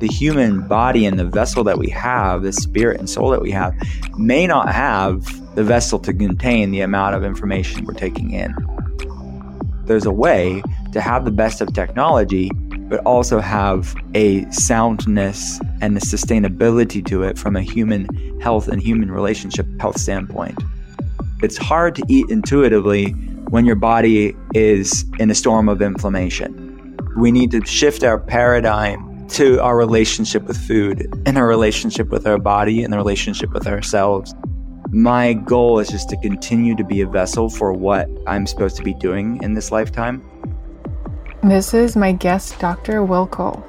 the human body and the vessel that we have, the spirit and soul that we have, may not have the vessel to contain the amount of information we're taking in. There's a way to have the best of technology, but also have a soundness and a sustainability to it from a human health and human relationship health standpoint. It's hard to eat intuitively when your body is in a storm of inflammation. We need to shift our paradigm to our relationship with food and our relationship with our body and the relationship with ourselves. My goal is just to continue to be a vessel for what I'm supposed to be doing in this lifetime. This is my guest, Dr. Will Cole.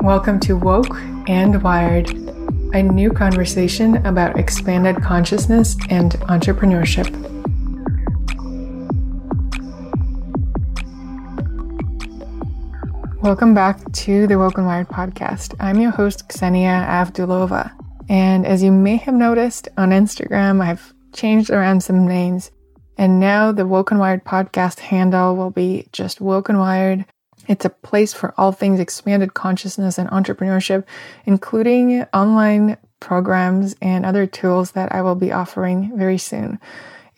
Welcome to Woke and Wired, a new conversation about expanded consciousness and entrepreneurship. Welcome back to the Woke and Wired podcast. I'm your host, Ksenia Avdulova. And as you may have noticed on Instagram, I've changed around some names. And now the Woke and Wired podcast handle will be just Woke and Wired. It's a place for all things expanded consciousness and entrepreneurship, including online programs and other tools that I will be offering very soon.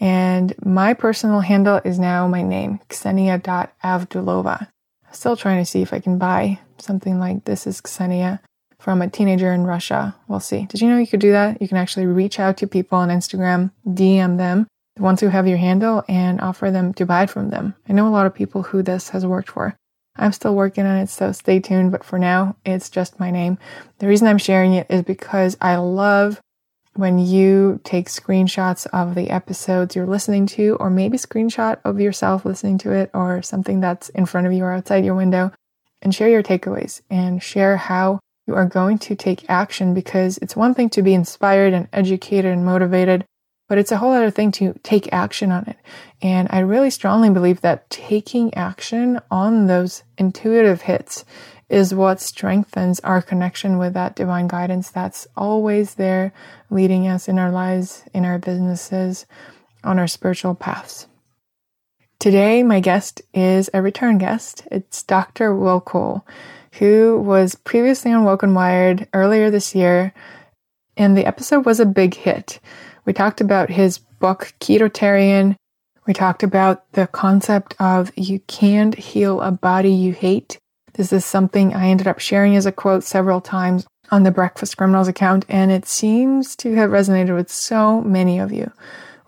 And my personal handle is now my name, Ksenia.avdulova. Still trying to see if I can buy something like This is Ksenia from a teenager in Russia. We'll see. Did you know you could do that? You can actually reach out to people on Instagram, DM them, the ones who have your handle, and offer them to buy it from them. I know a lot of people who this has worked for. I'm still working on it, so stay tuned. But for now, it's just my name. The reason I'm sharing it is because I love when you take screenshots of the episodes you're listening to, or maybe screenshot of yourself listening to it, or something that's in front of you or outside your window, and share your takeaways and share how you are going to take action because it's one thing to be inspired and educated and motivated, but it's a whole other thing to take action on it. And I really strongly believe that taking action on those intuitive hits is what strengthens our connection with that divine guidance that's always there leading us in our lives, in our businesses, on our spiritual paths. Today, my guest is a return guest. It's Dr. Will Cole, who was previously on and Wired earlier this year, and the episode was a big hit. We talked about his book, Ketotarian. We talked about the concept of you can't heal a body you hate. This is something I ended up sharing as a quote several times on the Breakfast Criminals account, and it seems to have resonated with so many of you.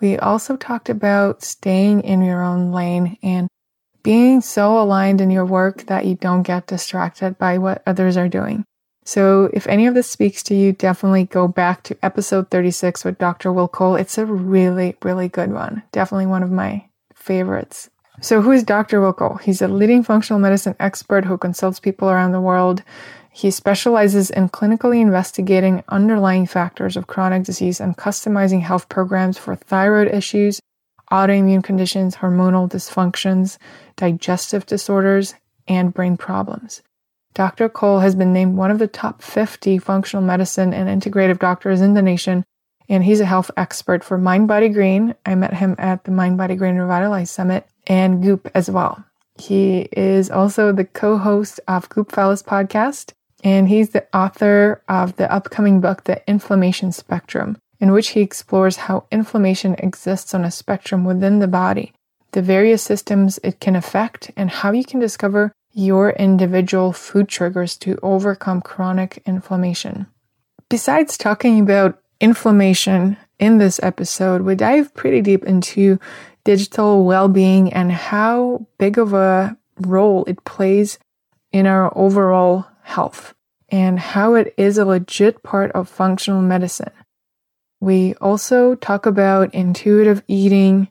We also talked about staying in your own lane and being so aligned in your work that you don't get distracted by what others are doing. So, if any of this speaks to you, definitely go back to episode 36 with Dr. Will Cole. It's a really, really good one. Definitely one of my favorites. So, who is Dr. Will Cole? He's a leading functional medicine expert who consults people around the world. He specializes in clinically investigating underlying factors of chronic disease and customizing health programs for thyroid issues, autoimmune conditions, hormonal dysfunctions, digestive disorders, and brain problems. Dr. Cole has been named one of the top 50 functional medicine and integrative doctors in the nation, and he's a health expert for Mind Body Green. I met him at the Mind Body Green Revitalize Summit and Goop as well. He is also the co host of Goop Fellas podcast, and he's the author of the upcoming book, The Inflammation Spectrum, in which he explores how inflammation exists on a spectrum within the body, the various systems it can affect, and how you can discover your individual food triggers to overcome chronic inflammation. Besides talking about inflammation in this episode, we dive pretty deep into digital well being and how big of a role it plays in our overall health and how it is a legit part of functional medicine. We also talk about intuitive eating,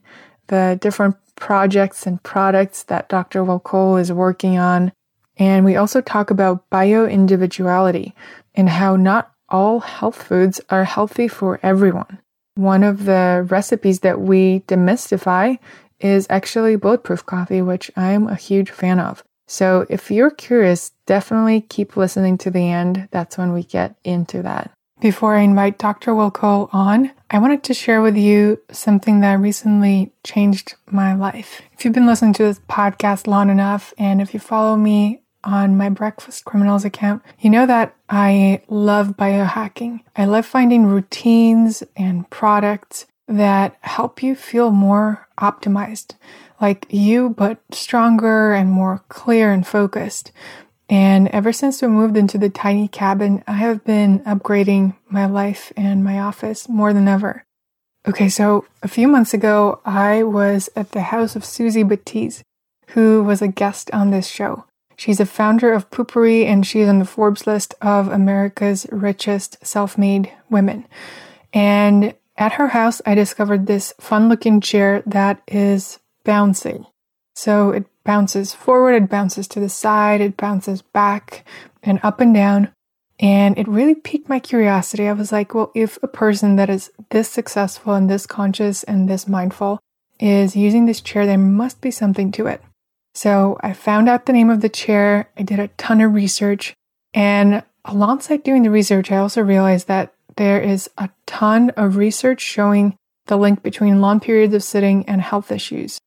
the different projects and products that Dr. Will is working on. And we also talk about bio individuality and how not all health foods are healthy for everyone. One of the recipes that we demystify is actually bulletproof coffee, which I'm a huge fan of. So if you're curious, definitely keep listening to the end. That's when we get into that. Before I invite Dr. Will Cole on, I wanted to share with you something that recently changed my life. If you've been listening to this podcast long enough, and if you follow me on my Breakfast Criminals account, you know that I love biohacking. I love finding routines and products that help you feel more optimized, like you, but stronger and more clear and focused. And ever since we moved into the tiny cabin, I have been upgrading my life and my office more than ever. Okay, so a few months ago, I was at the house of Suzy Batiz, who was a guest on this show. She's a founder of Poo-Pourri and she's on the Forbes list of America's richest self made women. And at her house, I discovered this fun looking chair that is bouncy. So it bounces forward, it bounces to the side, it bounces back and up and down. And it really piqued my curiosity. I was like, well, if a person that is this successful and this conscious and this mindful is using this chair, there must be something to it. So I found out the name of the chair. I did a ton of research. And alongside doing the research, I also realized that there is a ton of research showing the link between long periods of sitting and health issues.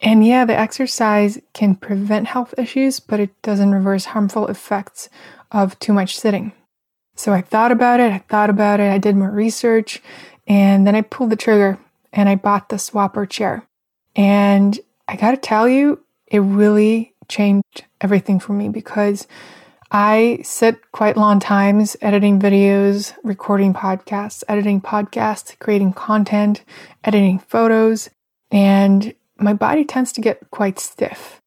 And yeah, the exercise can prevent health issues, but it doesn't reverse harmful effects of too much sitting. So I thought about it, I thought about it, I did more research, and then I pulled the trigger and I bought the Swopper chair. And I gotta tell you, it really changed everything for me because I sit quite long times editing videos, recording podcasts, editing podcasts, creating content, editing photos, and my body tends to get quite stiff.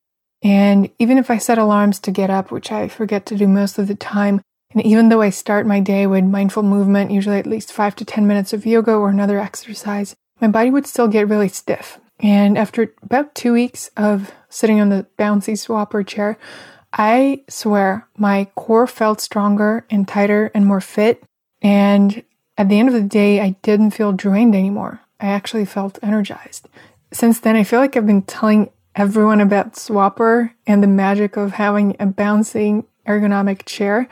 And even if I set alarms to get up, which I forget to do most of the time, and even though I start my day with mindful movement, usually at least five to 10 minutes of yoga or another exercise, my body would still get really stiff. And after about two weeks of sitting on the bouncy Swopper chair, I swear my core felt stronger and tighter and more fit. And at the end of the day, I didn't feel drained anymore. I actually felt energized since then, I feel like I've been telling everyone about Swopper and the magic of having a bouncing ergonomic chair.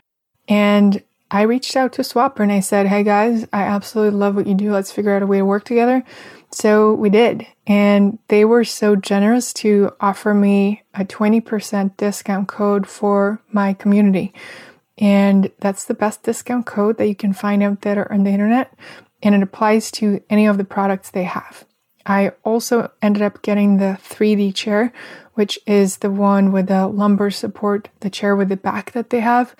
And I reached out to Swopper and I said, Hey guys, I absolutely love what you do. Let's figure out a way to work together. So we did. And they were so generous to offer me a 20% discount code for my community. And that's the best discount code that you can find out there on the internet. And it applies to any of the products they have. I also ended up getting the 3D chair, which is the one with the lumbar support, the chair with the back that they have.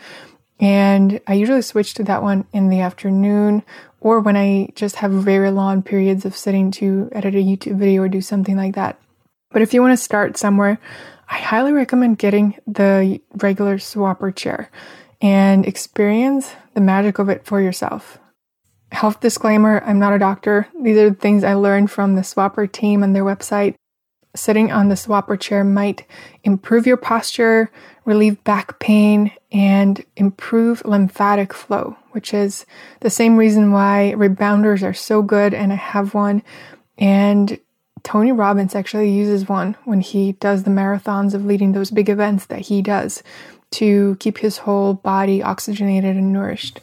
And I usually switch to that one in the afternoon or when I just have very long periods of sitting to edit a YouTube video or do something like that. But if you want to start somewhere, I highly recommend getting the regular Swopper chair and experience the magic of it for yourself. Health disclaimer I'm not a doctor. These are the things I learned from the Swopper team and their website. Sitting on the Swopper chair might improve your posture, relieve back pain, and improve lymphatic flow, which is the same reason why rebounders are so good. And I have one. And Tony Robbins actually uses one when he does the marathons of leading those big events that he does to keep his whole body oxygenated and nourished.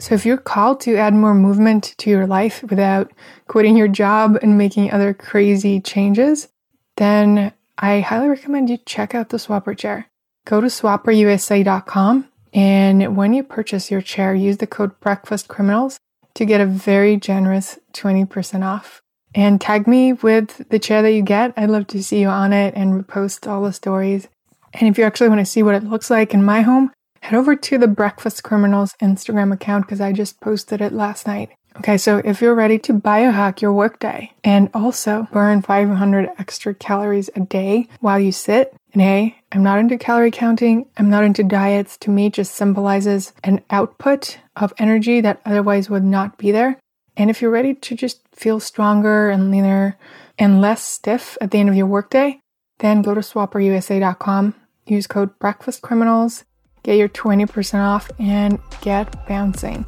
So, if you're called to add more movement to your life without quitting your job and making other crazy changes, then I highly recommend you check out the Swopper chair. Go to swopperusa.com and when you purchase your chair, use the code Breakfast Criminals to get a very generous 20% off. And tag me with the chair that you get. I'd love to see you on it and repost all the stories. And if you actually want to see what it looks like in my home, head over to the Breakfast Criminals Instagram account because I just posted it last night. Okay, so if you're ready to biohack your workday and also burn 500 extra calories a day while you sit, and hey, I'm not into calorie counting, I'm not into diets, to me, just symbolizes an output of energy that otherwise would not be there. And if you're ready to just feel stronger and leaner and less stiff at the end of your workday, then go to swopperusa.com, use code BreakfastCriminals Get your 20% off and get bouncing.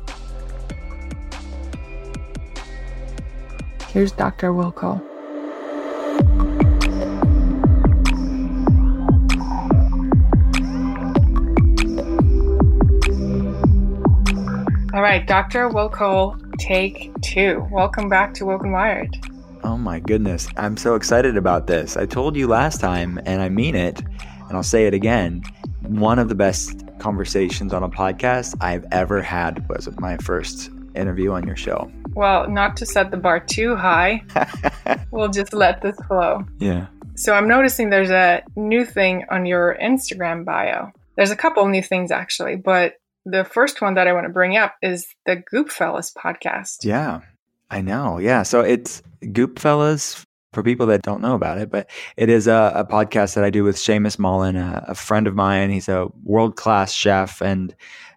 Here's Dr. Will Cole. All right, Dr. Will Cole, take two. Welcome back to Woke and Wired. Oh my goodness. I'm so excited about this. I told you last time, and I mean it, and I'll say it again. One of the best conversations on a podcast I've ever had was my first interview on your show. Well, not to set the bar too high, we'll just let this flow. Yeah. So I'm noticing there's a new thing on your Instagram bio. There's a couple new things actually, but the first one that I want to bring up is the Goop Fellas podcast. Yeah, I know. Yeah. So it's Goop Fellas for people that don't know about it, but it is a, a podcast that I do with Seamus Mullen, a, a friend of mine. He's a world class chef, and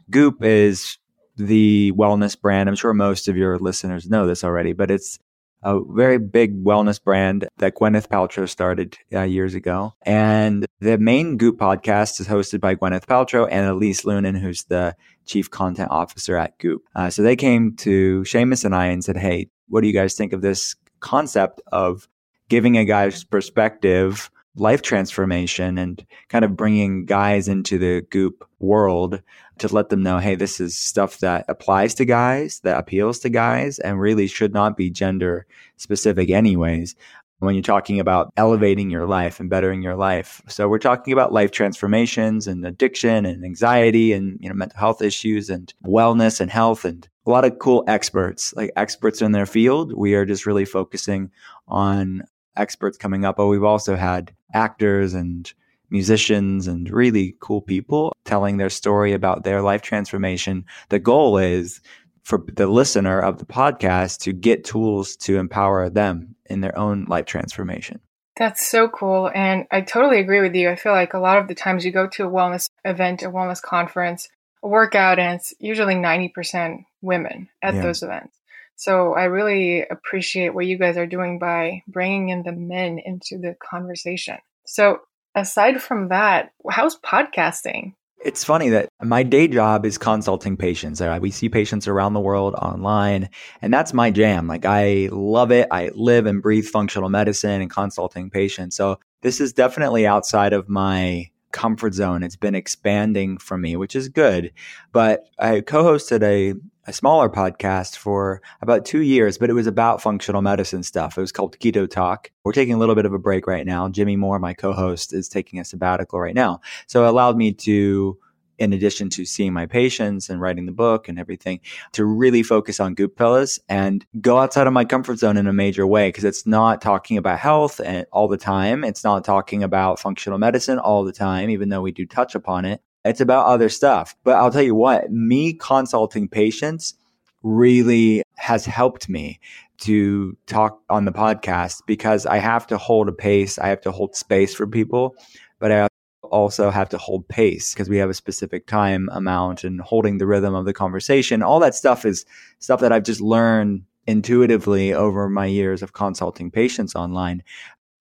Goop is the wellness brand. I'm sure most of your listeners know this already, but it's a very big wellness brand that Gwyneth Paltrow started uh, years ago. And the main Goop podcast is hosted by Gwyneth Paltrow and Elise Loehnen, who's the chief content officer at Goop. Uh, so they came to Seamus and I and said, Hey, what do you guys think of this concept of giving a guy's perspective life transformation and kind of bringing guys into the goop world to let them know, hey, this is stuff that applies to guys, that appeals to guys, and really should not be gender specific, anyways. When you're talking about elevating your life and bettering your life. So we're talking about life transformations and addiction and anxiety and you know mental health issues and wellness and health and a lot of cool experts, like experts in their field. We are just really focusing on experts coming up, but we've also had actors and musicians and really cool people telling their story about their life transformation. The goal is for the listener of the podcast to get tools to empower them in their own life transformation. That's so cool. And I totally agree with you. I feel like a lot of the times you go to a wellness event, a wellness conference, a workout, and it's usually 90% women at yeah. those events. So I really appreciate what you guys are doing by bringing in the men into the conversation. So aside from that, how's podcasting? It's funny that my day job is consulting patients. Uh, we see patients around the world online, and that's my jam. Like, I love it. I live and breathe functional medicine and consulting patients. So, this is definitely outside of my comfort zone. It's been expanding for me, which is good. But I co hosted a a smaller podcast for about two years, but it was about functional medicine stuff. It was called Keto Talk. We're taking a little bit of a break right now. Jimmy Moore, my co-host, is taking a sabbatical right now. So it allowed me to, in addition to seeing my patients and writing the book and everything, to really focus on Goop Fellas and go outside of my comfort zone in a major way because it's not talking about health eh, all the time. It's not talking about functional medicine all the time, even though we do touch upon it. It's about other stuff. But I'll tell you what, me consulting patients really has helped me to talk on the podcast because I have to hold a pace. I have to hold space for people, but I also have to hold pace because we have a specific time amount and holding the rhythm of the conversation. All that stuff is stuff that I've just learned intuitively over my years of consulting patients online.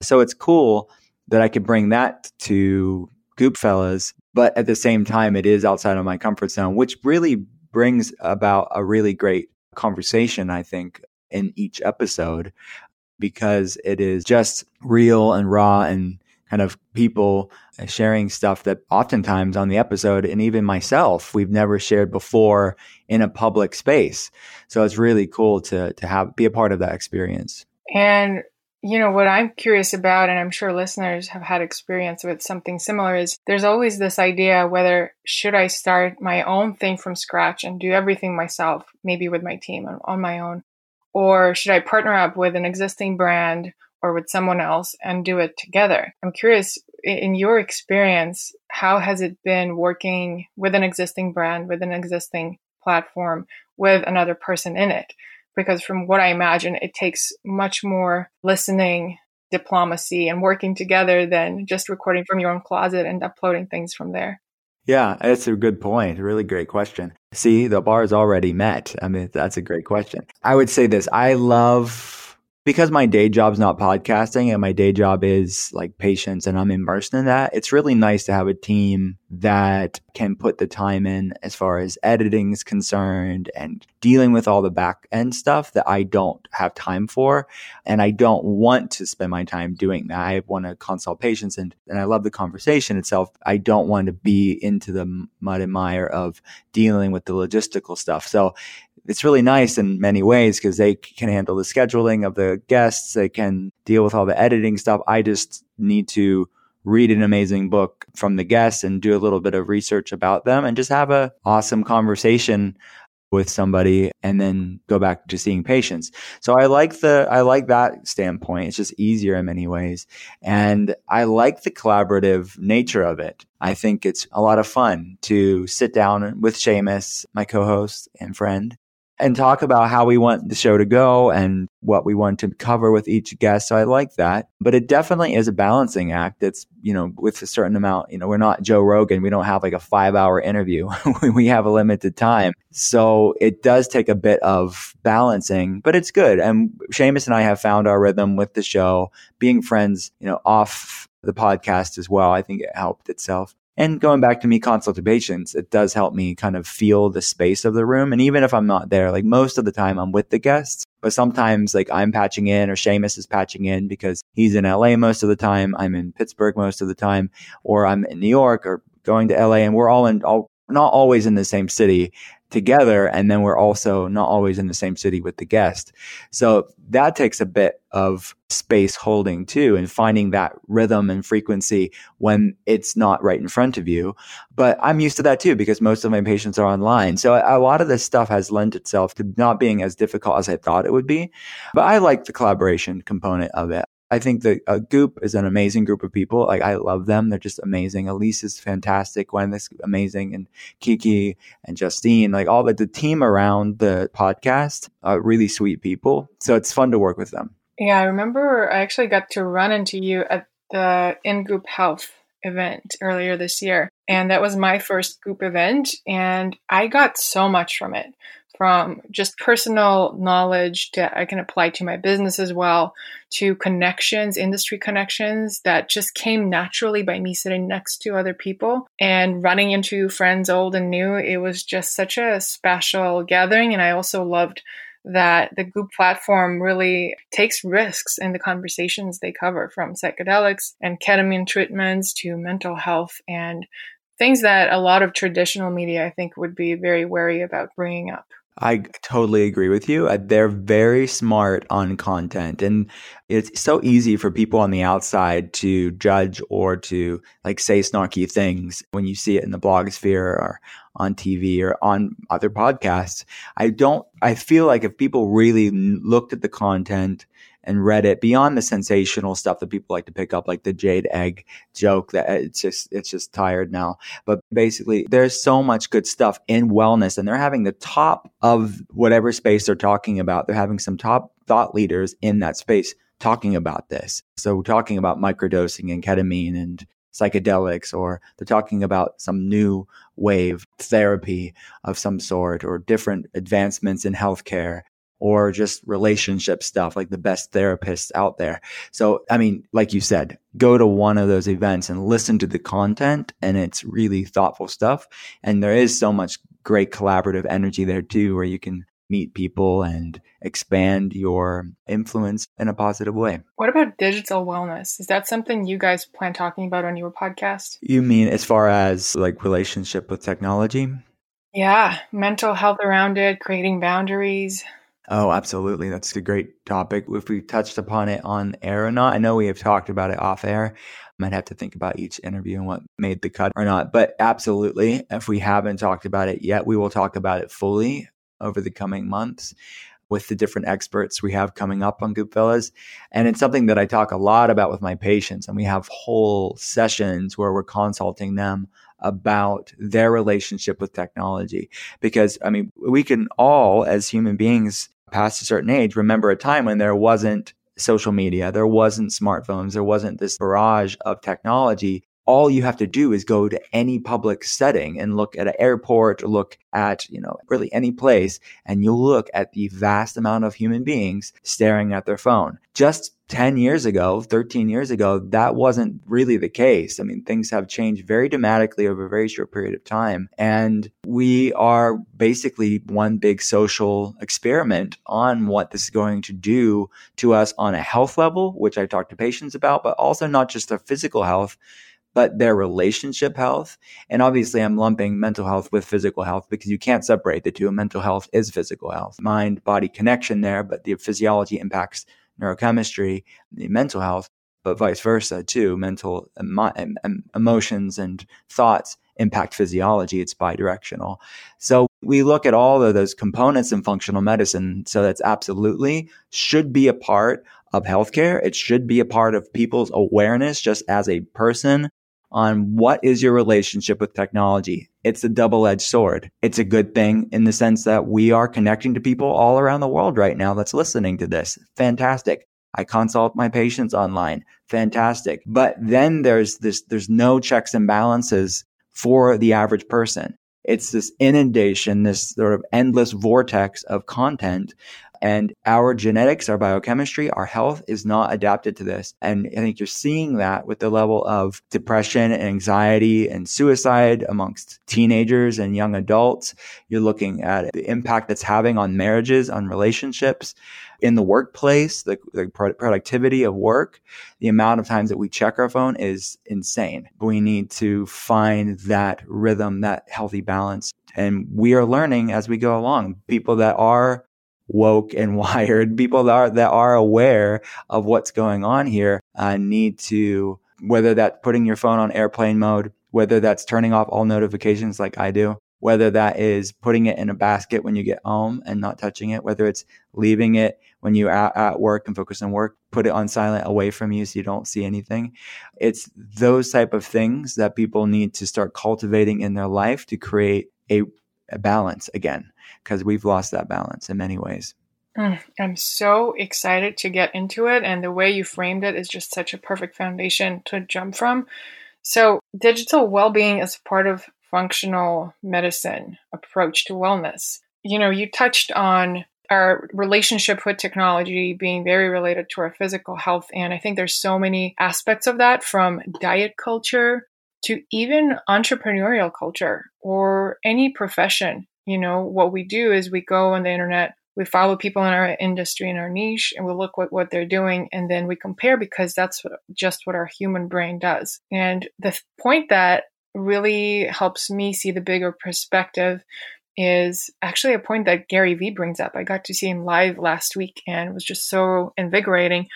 So it's cool that I could bring that to Goop Fellas but at the same time, it is outside of my comfort zone, which really brings about a really great conversation, I think, in each episode because it is just real and raw and kind of people Uh, sharing stuff that oftentimes on the episode and even myself we've never shared before in a public space so it's really cool to to have be a part of that experience and you know, what I'm curious about, and I'm sure listeners have had experience with something similar, is there's always this idea whether should I start my own thing from scratch and do everything myself, maybe with my team on my own, or should I partner up with an existing brand or with someone else and do it together? I'm curious, in your experience, how has it been working with an existing brand, with an existing platform, with another person in it? because from what I imagine, it takes much more listening, diplomacy, and working together than just recording from your own closet and uploading things from there. Yeah, that's a good point. Really great question. See, the bar is already met. I mean, that's a great question. I would say this I love because my day job's not podcasting and my day job is like patients and I'm immersed in that, it's really nice to have a team that can put the time in as far as editing is concerned and dealing with all the back end stuff that I don't have time for. And I don't want to spend my time doing that. I want to consult patients and, and I love the conversation itself. I don't want to be into the mud and mire of dealing with the logistical stuff. So it's really nice in many ways because they can handle the scheduling of the guests. They can deal with all the editing stuff. I just need to read an amazing book from the guests and do a little bit of research about them and just have a awesome conversation with somebody and then go back to seeing patients. So I like the I like that standpoint. It's just easier in many ways. And I like the collaborative nature of it. I think it's a lot of fun to sit down with Seamus, my co-host and friend, and talk about how we want the show to go and what we want to cover with each guest. So I like that. But it definitely is a balancing act. It's, you know, with a certain amount, you know, we're not Joe Rogan. We don't have like a five hour interview. we have a limited time. So it does take a bit of balancing, but it's good. And Seamus and I have found our rhythm with the show, being friends, you know, off the podcast as well. I think it helped itself. And going back to me consulting patients, it does help me kind of feel the space of the room. And even if I'm not there, like most of the time I'm with the guests, but sometimes like I'm patching in or Seamus is patching in because he's in LA most of the time. I'm in Pittsburgh most of the time, or I'm in New York or going to LA and we're all in all not always in the same city together. And then we're also not always in the same city with the guest. So that takes a bit of space holding too and finding that rhythm and frequency when it's not right in front of you. But I'm used to that too because most of my patients are online. So a lot of this stuff has lent itself to not being as difficult as I thought it would be. But I like the collaboration component of it. I think that a uh, Goop is an amazing Goop of people. Like I love them. They're just amazing. Elise is fantastic. Gwen is amazing. And Kiki and Justine, like all the, the team around the podcast are really sweet people. So it's fun to work with them. Yeah. I remember I actually got to run into you at the in Goop health event earlier this year. And that was my first group event. And I got so much from it from just personal knowledge that I can apply to my business as well, to connections, industry connections that just came naturally by me sitting next to other people and running into friends old and new. It was just such a special gathering. And I also loved that the Goop platform really takes risks in the conversations they cover from psychedelics and ketamine treatments to mental health and things that a lot of traditional media I think would be very wary about bringing up. I totally agree with you. Uh, they're very smart on content and it's so easy for people on the outside to judge or to like say snarky things when you see it in the blogosphere or on TV or on other podcasts. I don't, I feel like if people really looked at the content and read it beyond the sensational stuff that people like to pick up, like the jade egg joke that uh, it's just, it's just tired now. But basically there's so much good stuff in wellness and they're having the top of whatever space they're talking about. They're having some top thought leaders in that space talking about this. So we're talking about microdosing and ketamine and psychedelics or they're talking about some new wave therapy of some sort or different advancements in healthcare or just relationship stuff like the best therapists out there. So, I mean, like you said, go to one of those events and listen to the content and it's really thoughtful stuff. And there is so much great collaborative energy there too, where you can meet people and expand your influence in a positive way. What about digital wellness? Is that something you guys plan talking about on your podcast? You mean as far as like relationship with technology? Yeah, mental health around it, creating boundaries. Oh, absolutely. That's a great topic. If we touched upon it on air or not, I know we have talked about it off air. I might have to think about each interview and what made the cut or not. But absolutely, if we haven't talked about it yet, we will talk about it fully over the coming months with the different experts we have coming up on Goopfellas. And it's something that I talk a lot about with my patients. And we have whole sessions where we're consulting them about their relationship with technology. Because, I mean, we can all, as human beings past a certain age, remember a time when there wasn't social media, there wasn't smartphones, there wasn't this barrage of technology all you have to do is go to any public setting and look at an airport or look at, you know, really any place and you'll look at the vast amount of human beings staring at their phone. Just 10 years ago, 13 years ago, that wasn't really the case. I mean, things have changed very dramatically over a very short period of time. And we are basically one big social experiment on what this is going to do to us on a health level, which I talk to patients about, but also not just their physical health but their relationship health. And obviously, I'm lumping mental health with physical health because you can't separate the two. Mental health is physical health, mind body connection there, but the physiology impacts neurochemistry, mental health, but vice versa too. Mental emo- emotions and thoughts impact physiology. It's bidirectional. So we look at all of those components in functional medicine. So that's absolutely should be a part of healthcare. It should be a part of people's awareness just as a person on what is your relationship with technology. It's a double edged sword. It's a good thing in the sense that we are connecting to people all around the world right now that's listening to this. Fantastic. I consult my patients online. Fantastic. But then there's this, there's no checks and balances for the average person. It's this inundation, this sort of endless vortex of content and our genetics, our biochemistry, our health is not adapted to this. And I think you're seeing that with the level of depression and anxiety and suicide amongst teenagers and young adults. You're looking at the impact that's having on marriages, on relationships in the workplace, the, the, productivity of work, the amount of times that we check our phone is insane. We need to find that rhythm, that healthy balance. And we are learning as we go along. People that are woke and wired. People that are that are aware of what's going on here uh, need to whether that's putting your phone on airplane mode whether that's turning off all notifications like i do whether that is putting it in a basket when you get home and not touching it whether it's leaving it when you're at, at work and focus on work put it on silent away from you so you don't see anything. It's those type of things that people need to start cultivating in their life to create a, a balance again because we've lost that balance in many ways. Mm, I'm so excited to get into it, and the way you framed it is just such a perfect foundation to jump from. So, digital well being is part of functional medicine approach to wellness. You know, you touched on our relationship with technology being very related to our physical health. And I think there's so many aspects of that from diet culture to even entrepreneurial culture or any profession you know, what we do is we go on the internet, we follow people in our industry in our niche, and we look at what they're doing, and then we compare because that's what, just what our human brain does. And the point that really helps me see the bigger perspective is actually a point that Gary Vee brings up. I got to see him live last week and it was just so invigorating.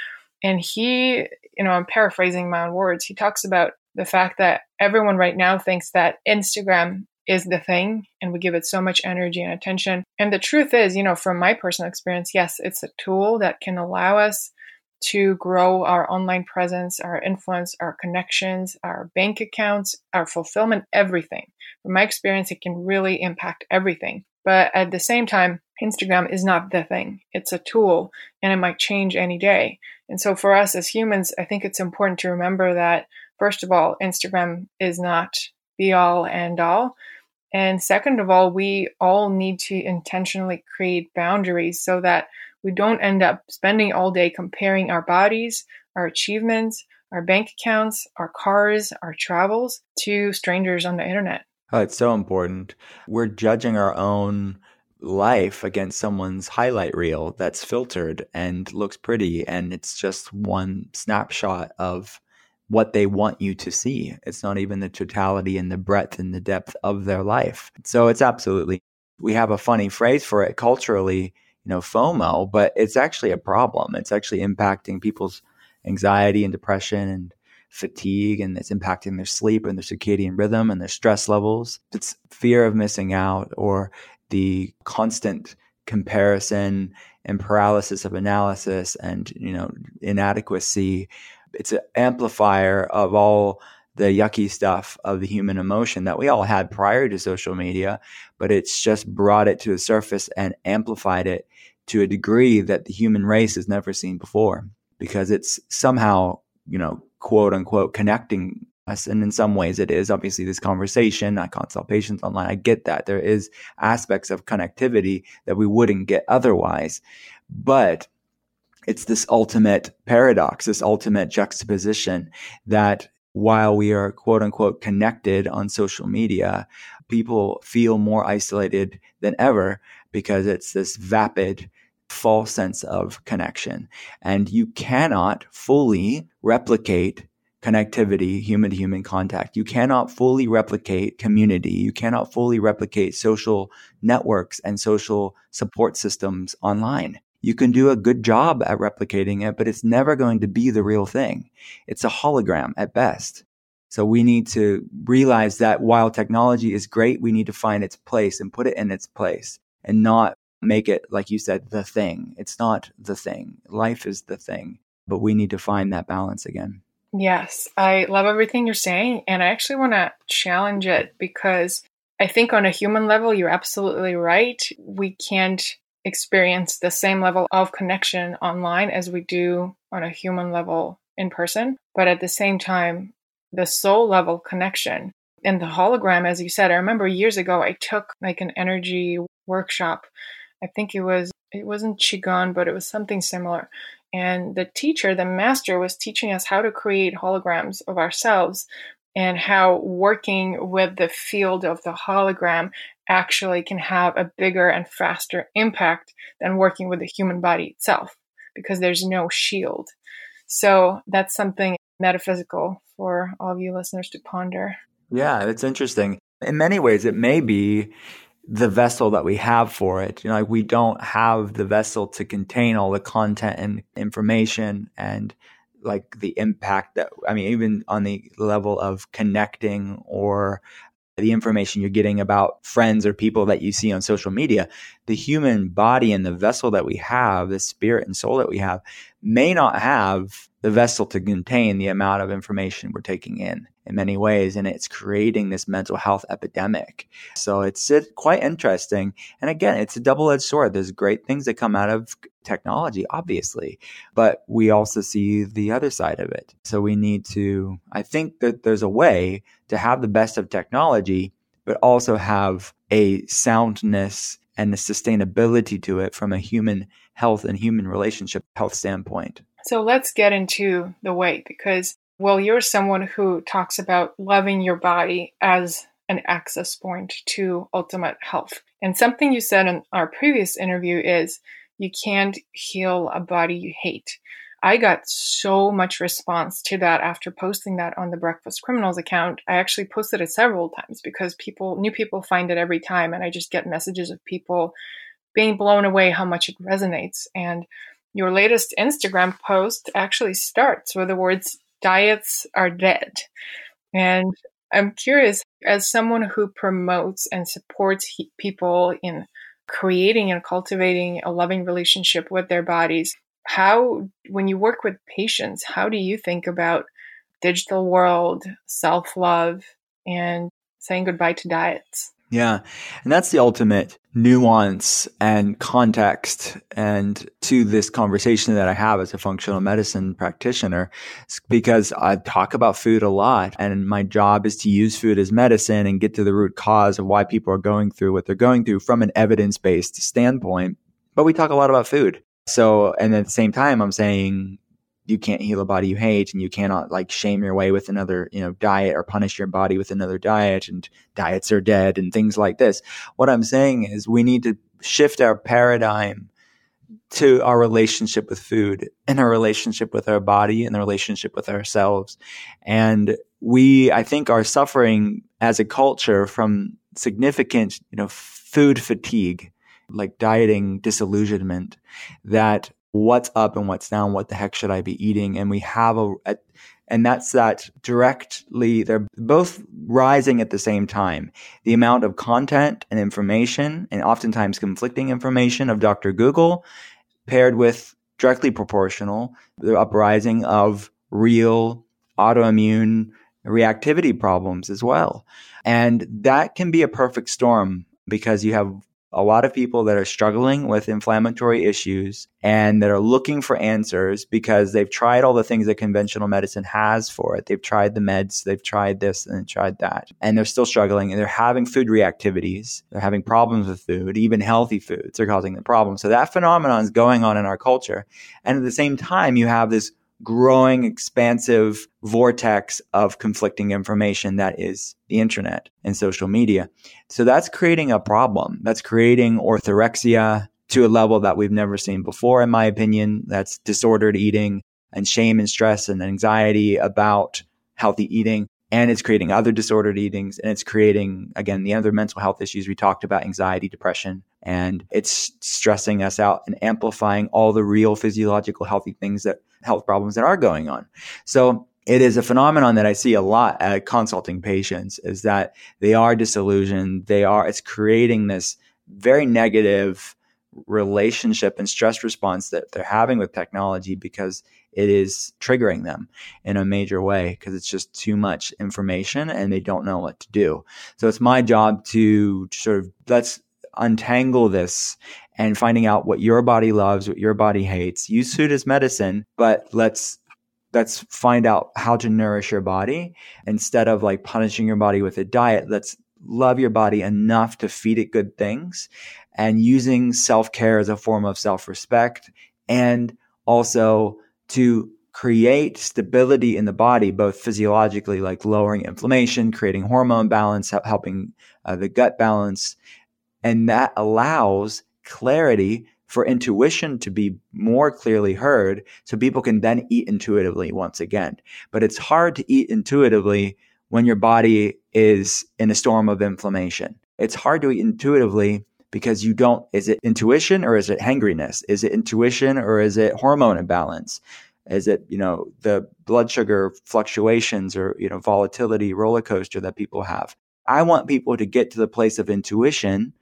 And he, you know, I'm paraphrasing my own words. He talks about the fact that everyone right now thinks that Instagram is the thing and we give it so much energy and attention. And the truth is, you know, from my personal experience, yes, it's a tool that can allow us to grow our online presence, our influence, our connections, our bank accounts, our fulfillment, everything. From my experience, it can really impact everything. But at the same time, Instagram is not the thing. It's a tool and it might change any day. And so for us as humans, I think it's important to remember that, first of all, Instagram is not be all and all. And second of all, we all need to intentionally create boundaries so that we don't end up spending all day comparing our bodies, our achievements, our bank accounts, our cars, our travels to strangers on the internet. Oh, it's so important. We're judging our own life against someone's highlight reel that's filtered and looks pretty and it's just one snapshot of what they want you to see. It's not even the totality and the breadth and the depth of their life. So it's absolutely, we have a funny phrase for it culturally, you know, FOMO, but it's actually a problem. It's actually impacting people's anxiety and depression and fatigue, and it's impacting their sleep and their circadian rhythm and their stress levels. It's fear of missing out or the constant comparison and paralysis of analysis and, you know, inadequacy it's an amplifier of all the yucky stuff of the human emotion that we all had prior to social media, but it's just brought it to the surface and amplified it to a degree that the human race has never seen before because it's somehow, you know, quote unquote connecting us. And in some ways it is. Obviously, this conversation, I consult patients online. I get that. There is aspects of connectivity that we wouldn't get otherwise. But it's this ultimate paradox, this ultimate juxtaposition that while we are quote unquote connected on social media, people feel more isolated than ever because it's this vapid, false sense of connection. And you cannot fully replicate connectivity, human to human contact. You cannot fully replicate community. You cannot fully replicate social networks and social support systems online. You can do a good job at replicating it, but it's never going to be the real thing. It's a hologram at best. So we need to realize that while technology is great, we need to find its place and put it in its place and not make it, like you said, the thing. It's not the thing. Life is the thing, but we need to find that balance again. Yes, I love everything you're saying. And I actually want to challenge it because I think on a human level, you're absolutely right. We can't experience the same level of connection online as we do on a human level in person. But at the same time, the soul level connection and the hologram, as you said, I remember years ago, I took like an energy workshop. I think it was, it wasn't Qigong, but it was something similar. And the teacher, the master, was teaching us how to create holograms of ourselves and how working with the field of the hologram actually can have a bigger and faster impact than working with the human body itself because there's no shield. So that's something metaphysical for all of you listeners to ponder. Yeah, it's interesting. In many ways, it may be the vessel that we have for it. You know, like we don't have the vessel to contain all the content and information and like the impact that, I mean, even on the level of connecting or the information you're getting about friends or people that you see on social media, the human body and the vessel that we have, the spirit and soul that we have, may not have the vessel to contain the amount of information we're taking in in many ways. And it's creating this mental health epidemic. So it's quite interesting. And again, it's a double edged sword. There's great things that come out of technology, obviously, but we also see the other side of it. So we need to, I think that there's a way to have the best of technology, but also have a soundness and a sustainability to it from a human health and human relationship health standpoint. So let's get into the weight because, well, you're someone who talks about loving your body as an access point to ultimate health. And something you said in our previous interview is you can't heal a body you hate. I got so much response to that after posting that on the Breakfast Criminals account. I actually posted it several times because people, new people find it every time, and I just get messages of people being blown away how much it resonates. And your latest Instagram post actually starts with the words diets are dead. And I'm curious, as someone who promotes and supports he- people in creating and cultivating a loving relationship with their bodies, how, when you work with patients, how do you think about digital world, self love, and saying goodbye to diets? Yeah. And that's the ultimate nuance and context and to this conversation that I have as a functional medicine practitioner because I talk about food a lot and my job is to use food as medicine and get to the root cause of why people are going through what they're going through from an evidence-based standpoint. But we talk a lot about food. So, and at the same time, I'm saying you can't heal a body you hate and you cannot like shame your way with another you know diet or punish your body with another diet and diets are dead and things like this. What i'm saying is we need to shift our paradigm to our relationship with food and our relationship with our body and the relationship with ourselves. And we i think are suffering as a culture from significant you know food fatigue like dieting disillusionment that what's up and what's down, what the heck should I be eating? And we have a, a and that's that directly, they're both rising at the same time. The amount of content and information, and oftentimes conflicting information of Dr. Google, paired with directly proportional, the uprising of real autoimmune reactivity problems as well. And that can be a perfect storm because you have a lot of people that are struggling with inflammatory issues and that are looking for answers because they've tried all the things that conventional medicine has for it. They've tried the meds, they've tried this and tried that, and they're still struggling and they're having food reactivities. They're having problems with food, even healthy foods are causing the problem. So that phenomenon is going on in our culture. And at the same time, you have this growing, expansive vortex of conflicting information that is the internet and social media. So that's creating a problem. That's creating orthorexia to a level that we've never seen before, in my opinion. That's disordered eating and shame and stress and anxiety about healthy eating. And it's creating other disordered eatings and it's creating, again, the other mental health issues we talked about, anxiety, depression, and it's stressing us out and amplifying all the real physiological healthy things that health problems that are going on. So it is a phenomenon that I see a lot at consulting patients is that they are disillusioned. They are, it's creating this very negative relationship and stress response that they're having with technology because it is triggering them in a major way because it's just too much information and they don't know what to do. So it's my job to sort of let's untangle this and finding out what your body loves, what your body hates. Use food as medicine, but let's let's find out how to nourish your body instead of like punishing your body with a diet. Let's love your body enough to feed it good things and using self-care as a form of self-respect and also to create stability in the body, both physiologically, like lowering inflammation, creating hormone balance, helping uh, the gut balance. And that allows clarity for intuition to be more clearly heard so people can then eat intuitively once again. But it's hard to eat intuitively when your body is in a storm of inflammation. It's hard to eat intuitively because you don't, is it intuition or is it hangriness? Is it intuition or is it hormone imbalance? Is it, you know, the blood sugar fluctuations or, you know, volatility roller coaster that people have? I want people to get to the place of intuition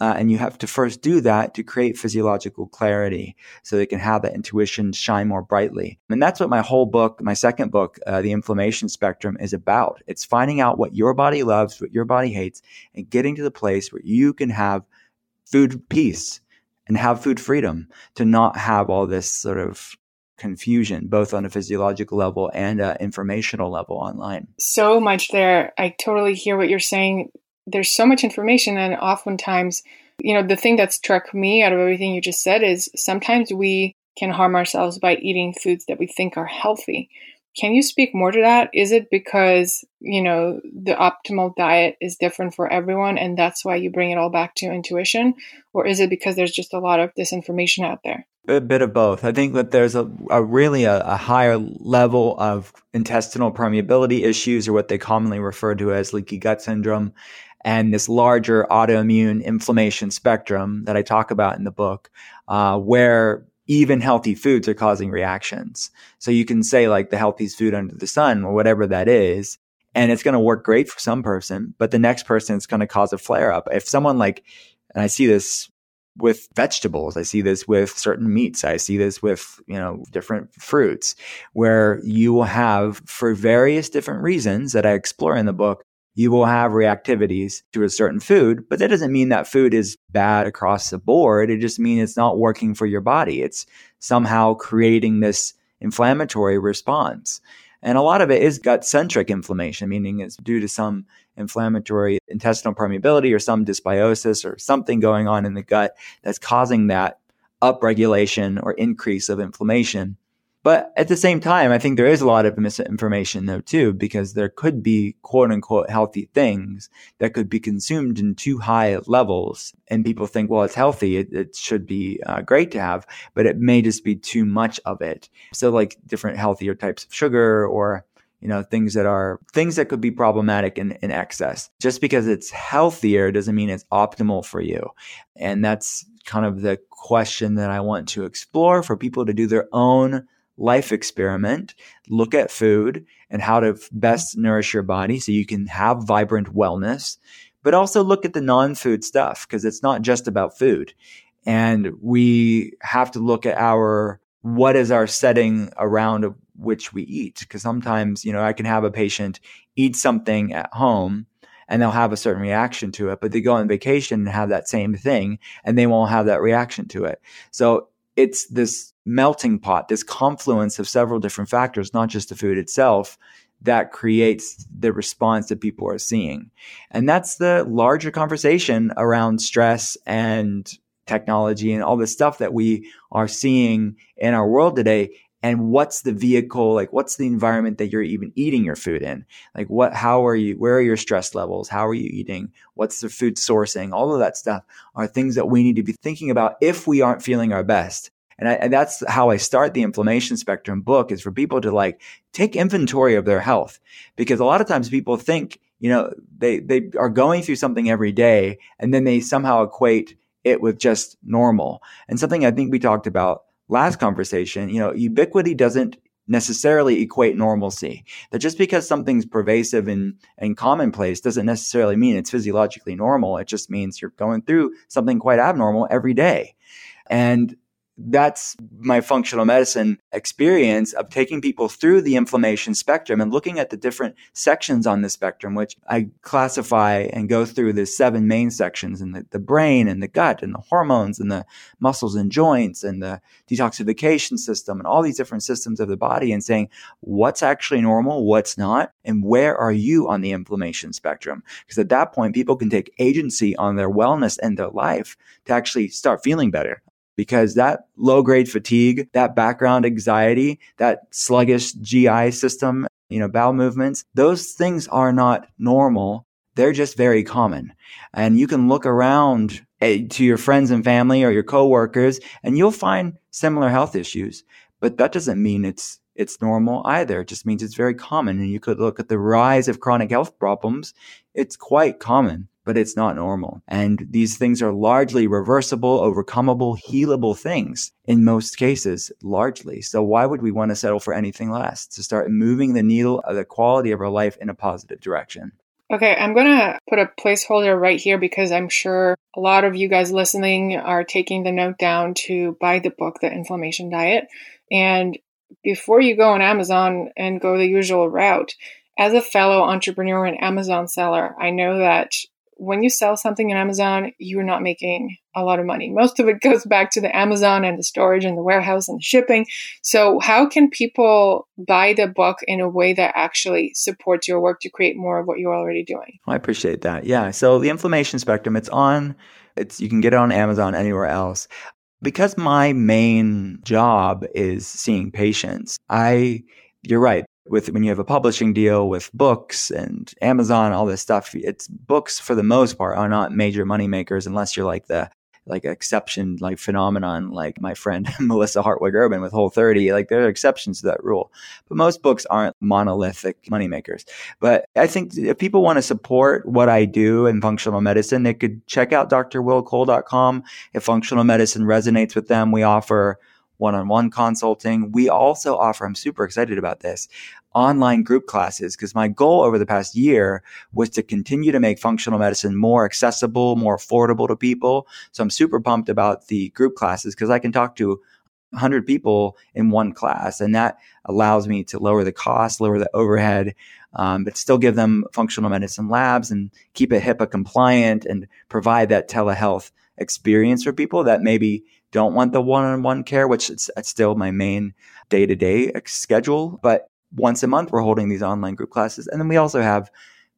uh, and you have to first do that to create physiological clarity so they can have that intuition shine more brightly. And that's what my whole book, my second book, uh, The Inflammation Spectrum, is about. It's finding out what your body loves, what your body hates, and getting to the place where you can have food peace and have food freedom to not have all this sort of confusion, both on a physiological level and an informational level online. So much there. I totally hear what you're saying there's so much information and oftentimes you know the thing that struck me out of everything you just said is sometimes we can harm ourselves by eating foods that we think are healthy. Can you speak more to that? Is it because you know the optimal diet is different for everyone and that's why you bring it all back to intuition? Or is it because there's just a lot of disinformation out there? A bit of both. I think that there's a, a really a, a, higher level of intestinal permeability issues, or what they commonly refer to as leaky gut syndrome, and this larger autoimmune inflammation spectrum that I talk about in the book, uh, where even healthy foods are causing reactions. So you can say like the healthiest food under the sun or whatever that is, and it's going to work great for some person, but the next person it's going to cause a flare up. If someone like, and I see this with vegetables. I see this with certain meats. I see this with, you know, different fruits where you will have for various different reasons that I explore in the book, you will have reactivities to a certain food, but that doesn't mean that food is bad across the board. It just means it's not working for your body. It's somehow creating this inflammatory response. And a lot of it is gut centric inflammation, meaning it's due to some inflammatory intestinal permeability or some dysbiosis or something going on in the gut that's causing that upregulation or increase of inflammation. But at the same time, I think there is a lot of misinformation though too, because there could be quote unquote healthy things that could be consumed in too high levels. And people think, well, it's healthy. It, it should be uh, great to have, but it may just be too much of it. So like different healthier types of sugar or you know, things that are things that could be problematic in, in excess. Just because it's healthier doesn't mean it's optimal for you. And that's kind of the question that I want to explore for people to do their own life experiment, look at food and how to best nourish your body so you can have vibrant wellness, but also look at the non food stuff because it's not just about food. And we have to look at our what is our setting around which we eat because sometimes you know i can have a patient eat something at home and they'll have a certain reaction to it, but they go on vacation and have that same thing and they won't have that reaction to it. So it's this melting pot, this confluence of several different factors, not just the food itself, that creates the response that people are seeing. And that's the larger conversation around stress and technology and all the stuff that we are seeing in our world today. And what's the vehicle like what's the environment that you're even eating your food in? Like what how are you where are your stress levels? How are you eating? What's the food sourcing? All of that stuff are things that we need to be thinking about if we aren't feeling our best and, I, and that's how I start the inflammation spectrum book is for people to like take inventory of their health because a lot of times people think you know they they are going through something every day and then they somehow equate it with just normal and something I think we talked about last conversation, you know, ubiquity doesn't necessarily equate normalcy. That just because something's pervasive and, and commonplace doesn't necessarily mean it's physiologically normal. It just means you're going through something quite abnormal every day. And that's my functional medicine experience of taking people through the inflammation spectrum and looking at the different sections on the spectrum, which I classify and go through the seven main sections in the, the brain and the gut and the hormones and the muscles and joints and the detoxification system and all these different systems of the body and saying what's actually normal, what's not, and where are you on the inflammation spectrum? Because at that point, people can take agency on their wellness and their life to actually start feeling better because that low grade fatigue, that background anxiety, that sluggish GI system, you know, bowel movements, those things are not normal. They're just very common. And you can look around eh, to your friends and family or your coworkers and you'll find similar health issues. But that doesn't mean it's it's normal either. It just means it's very common. And you could look at the rise of chronic health problems. It's quite common but it's not normal. And these things are largely reversible, overcomable, healable things in most cases, largely. So why would we want to settle for anything less to start moving the needle of the quality of our life in a positive direction? Okay, I'm going to put a placeholder right here because I'm sure a lot of you guys listening are taking the note down to buy the book, The Inflammation Diet. And before you go on Amazon and go the usual route, as a fellow entrepreneur and Amazon seller, I know that when you sell something on Amazon, you're not making a lot of money. Most of it goes back to the Amazon and the storage and the warehouse and the shipping. So, how can people buy the book in a way that actually supports your work to create more of what you're already doing? Oh, I appreciate that. Yeah. So, the inflammation spectrum, it's on, it's you can get it on Amazon anywhere else. Because my main job is seeing patients, I you're right with when you have a publishing deal with books and Amazon, all this stuff, it's books for the most part are not major money makers unless you're like the like exception like phenomenon like my friend Melissa Hartwig Urban with Whole 30 like there are exceptions to that rule. But most books aren't monolithic moneymakers but I think if people want to support what I do in functional medicine they could check out drwillcole.com if functional medicine resonates with them we offer one on one consulting. We also offer, I'm super excited about this, online group classes because my goal over the past year was to continue to make functional medicine more accessible, more affordable to people. So I'm super pumped about the group classes because I can talk to 100 people in one class and that allows me to lower the cost, lower the overhead, um, but still give them functional medicine labs and keep it HIPAA compliant and provide that telehealth experience for people that maybe don't want the one-on-one care, which is still my main day-to-day schedule. But once a month, we're holding these online group classes. And then we also have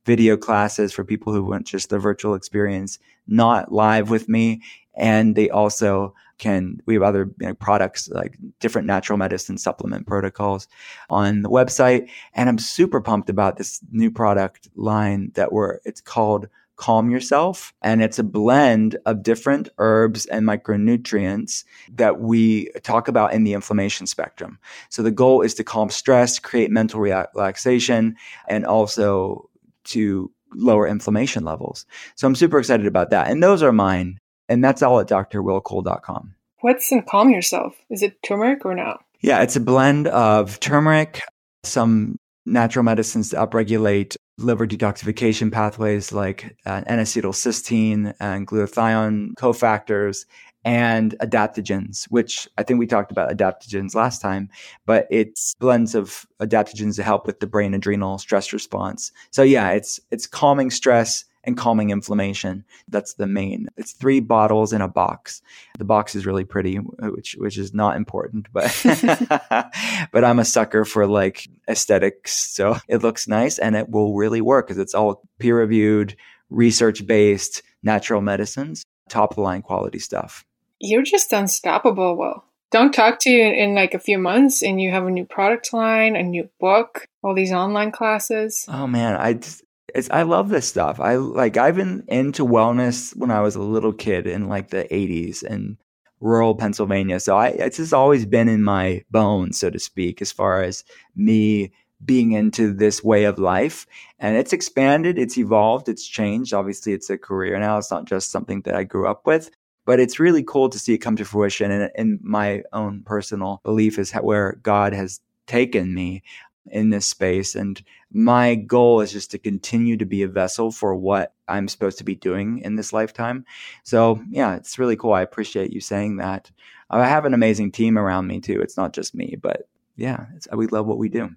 video classes for people who want just the virtual experience, not live with me. And they also can, we have other you know, products like different natural medicine supplement protocols on the website. And I'm super pumped about this new product line that we're, it's called Calm Yourself. And it's a blend of different herbs and micronutrients that we talk about in the inflammation spectrum. So the goal is to calm stress, create mental relaxation, and also to lower inflammation levels. So I'm super excited about that. And those are mine. And that's all at drwillcole.com. What's in Calm Yourself? Is it turmeric or no? Yeah, it's a blend of turmeric, some natural medicines to upregulate liver detoxification pathways like uh, N-acetylcysteine and glutathione cofactors, and adaptogens, which I think we talked about adaptogens last time, but it's blends of adaptogens to help with the brain adrenal stress response. So yeah, it's it's calming stress and calming inflammation. That's the main. It's three bottles in a box. The box is really pretty, which which is not important, but but I'm a sucker for like aesthetics, so it looks nice and it will really work because it's all peer reviewed, research based natural medicines, top of the line quality stuff. You're just unstoppable. Well, don't talk to you in like a few months and you have a new product line, a new book, all these online classes. Oh man, I just, it's I love this stuff. I like I've been into wellness when I was a little kid in like the 80s in rural Pennsylvania. So I it's just always been in my bones, so to speak, as far as me being into this way of life. And it's expanded, it's evolved, it's changed. Obviously, it's a career now. It's not just something that I grew up with. But it's really cool to see it come to fruition. And, and my own personal belief is where God has taken me in this space. And my goal is just to continue to be a vessel for what I'm supposed to be doing in this lifetime. So, yeah, it's really cool. I appreciate you saying that. I have an amazing team around me too. It's not just me, but yeah, we love what we do.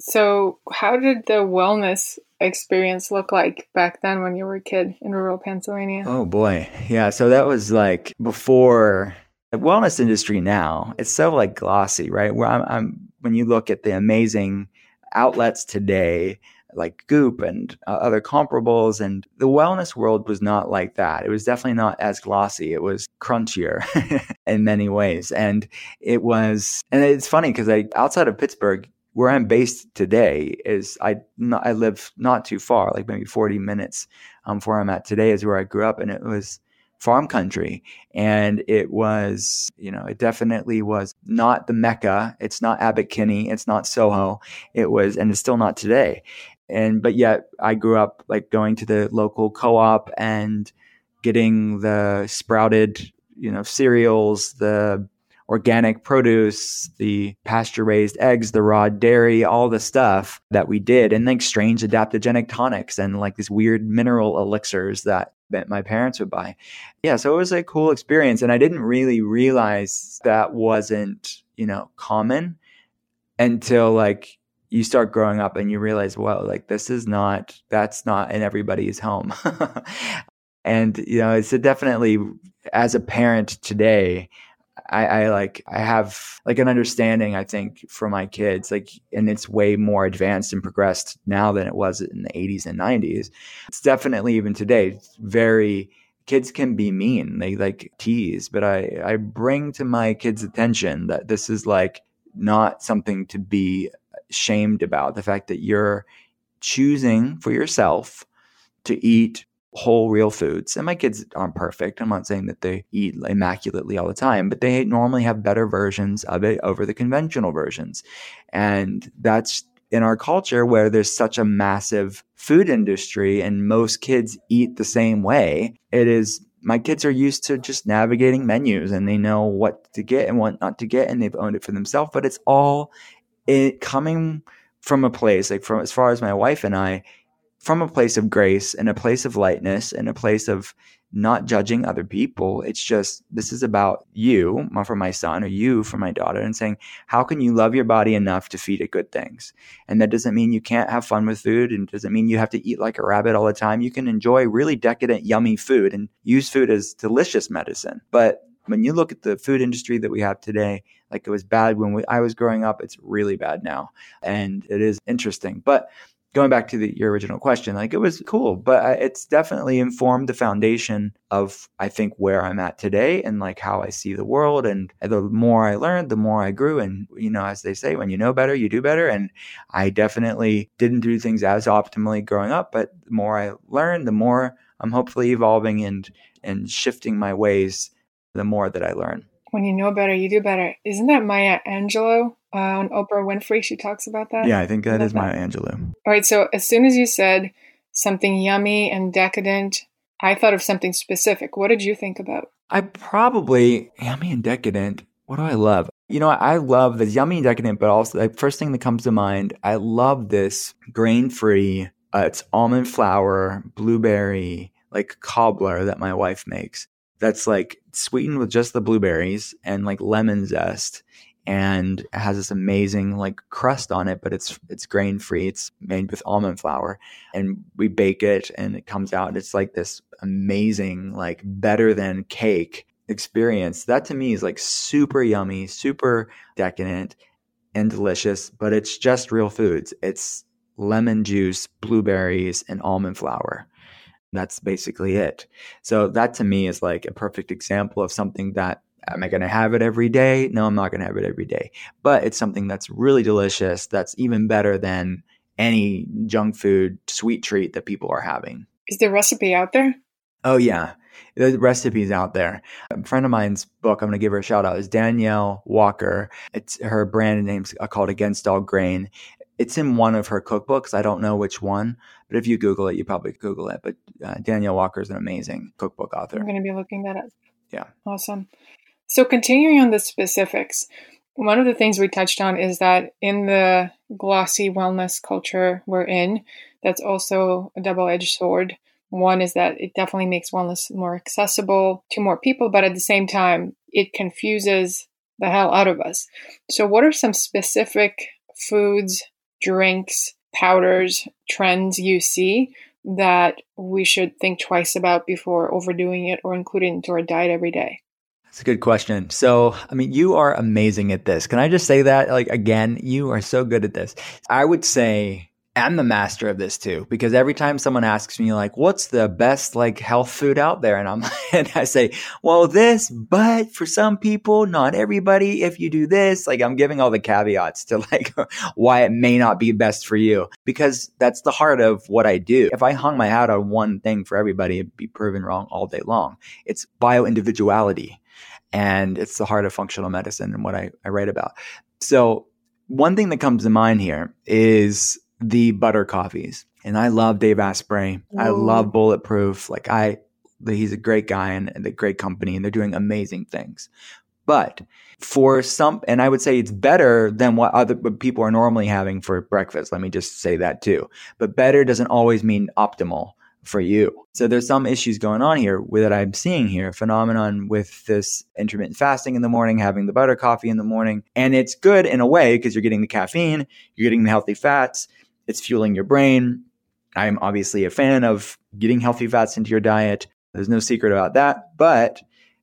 So, how did the wellness experience look like back then when you were a kid in rural Pennsylvania? Oh boy. Yeah, so that was like before the wellness industry now. It's so like glossy, right? Where I'm, I'm when you look at the amazing outlets today like Goop and uh, other comparables. And the wellness world was not like that. It was definitely not as glossy. It was crunchier in many ways. And it was, and it's funny because I, outside of Pittsburgh, where I'm based today is I I live not too far, like maybe 40 minutes um, from where I'm at today is where I grew up, and it was farm country, and it was you know it definitely was not the mecca. It's not Abbot Kinney. It's not Soho. It was, and it's still not today. And but yet I grew up like going to the local co-op and getting the sprouted you know cereals, the organic produce, the pasture raised eggs, the raw dairy, all the stuff that we did, and like strange adaptogenic tonics and like these weird mineral elixirs that my parents would buy. Yeah, so it was a cool experience. And I didn't really realize that wasn't, you know, common until like you start growing up and you realize, well, like this is not, that's not in everybody's home. and, you know, it's definitely, as a parent today, I, I, like I have like an understanding I think for my kids like and it's way more advanced and progressed now than it was in the 80s and 90s. It's definitely even today very kids can be mean. They like tease, but I I bring to my kids attention that this is like not something to be shamed about. The fact that you're choosing for yourself to eat whole real foods. And my kids aren't perfect. I'm not saying that they eat immaculately all the time, but they normally have better versions of it over the conventional versions. And that's in our culture where there's such a massive food industry and most kids eat the same way. It is my kids are used to just navigating menus and they know what to get and what not to get and they've owned it for themselves, but it's all it coming from a place like from as far as my wife and I from a place of grace and a place of lightness and a place of not judging other people. It's just, this is about you for my son or you for my daughter and saying, how can you love your body enough to feed it good things? And that doesn't mean you can't have fun with food and doesn't mean you have to eat like a rabbit all the time. You can enjoy really decadent, yummy food and use food as delicious medicine. But when you look at the food industry that we have today, like it was bad when we, I was growing up, it's really bad now. And it is interesting. But going back to the, your original question, like it was cool, but it's definitely informed the foundation of I think where I'm at today and like how I see the world. And the more I learned, the more I grew. And you know, as they say, when you know better, you do better. And I definitely didn't do things as optimally growing up, but the more I learned, the more I'm hopefully evolving and and shifting my ways. The more that I learn. When you know better, you do better. Isn't that Maya Angelou? Uh, on Oprah Winfrey. She talks about that. Yeah, I think that is Maya Angelou. All right. So as soon as you said something yummy and decadent, I thought of something specific. What did you think about? I probably yummy and decadent. What do I love? You know, I love the yummy and decadent, but also the first thing that comes to mind, I love this grain free. Uh, it's almond flour, blueberry, like cobbler that my wife makes. that's like sweetened with just the blueberries and like lemon zest and it has this amazing like crust on it but it's it's grain free it's made with almond flour and we bake it and it comes out it's like this amazing like better than cake experience. That to me is like super yummy super decadent and delicious but it's just real foods. It's lemon juice blueberries and almond flour. That's basically it. So that to me is like a perfect example of something that am I going to have it every day? No, I'm not going to have it every day. But it's something that's really delicious. That's even better than any junk food sweet treat that people are having. Is the recipe out there? Oh yeah. The recipe's out there. A friend of mine's book, I'm going to give her a shout out, is Danielle Walker. It's her brand name's called Against All Grain it's in one of her cookbooks. I don't know which one, but if you Google it, you probably Google it. But uh, Danielle Walker is an amazing cookbook author. I'm going to be looking that up. Yeah. Awesome. So, continuing on the specifics, one of the things we touched on is that in the glossy wellness culture we're in, that's also a double edged sword. One is that it definitely makes wellness more accessible to more people, but at the same time, it confuses the hell out of us. So, what are some specific foods drinks, powders, trends you see that we should think twice about before overdoing it or including into our diet every day? That's a good question. So, I mean, you are amazing at this. Can I just say that? Like, again, you are so good at this. I would say I'm the master of this too, because every time someone asks me like, what's the best like health food out there? And I'm, and I say, well, this, but for some people, not everybody, if you do this, like I'm giving all the caveats to like why it may not be best for you, because that's the heart of what I do. If I hung my hat on one thing for everybody, it'd be proven wrong all day long. It's bio individuality and it's the heart of functional medicine and what I, I write about. So one thing that comes to mind here is the butter coffees. And I love Dave Asprey. Ooh. I love Bulletproof. Like I, he's a great guy and, and a great company and they're doing amazing things. But for some, and I would say it's better than what other what people are normally having for breakfast. Let me just say that too. But better doesn't always mean optimal for you. So there's some issues going on here with that I'm seeing here, phenomenon with this intermittent fasting in the morning, having the butter coffee in the morning. And it's good in a way because you're getting the caffeine, you're getting the healthy fats, it's fueling your brain. I'm obviously a fan of getting healthy fats into your diet. There's no secret about that. But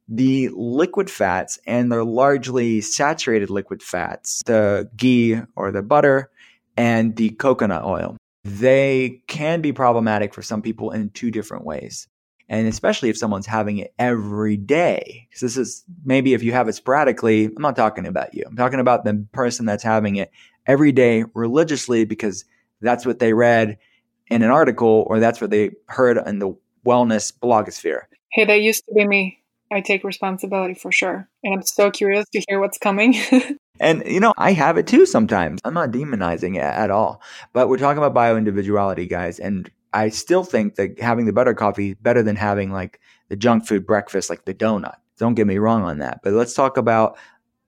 the liquid fats and the largely saturated liquid fats, the ghee or the butter and the coconut oil, they can be problematic for some people in two different ways. And especially if someone's having it every day. Because this is maybe if you have it sporadically, I'm not talking about you. I'm talking about the person that's having it every day religiously because that's what they read in an article or that's what they heard in the wellness blogosphere. Hey, that used to be me. I take responsibility for sure. And I'm so curious to hear what's coming. and, you know, I have it too sometimes. I'm not demonizing it at all. But we're talking about bio individuality, guys. And I still think that having the butter coffee is better than having like the junk food breakfast, like the donut. Don't get me wrong on that. But let's talk about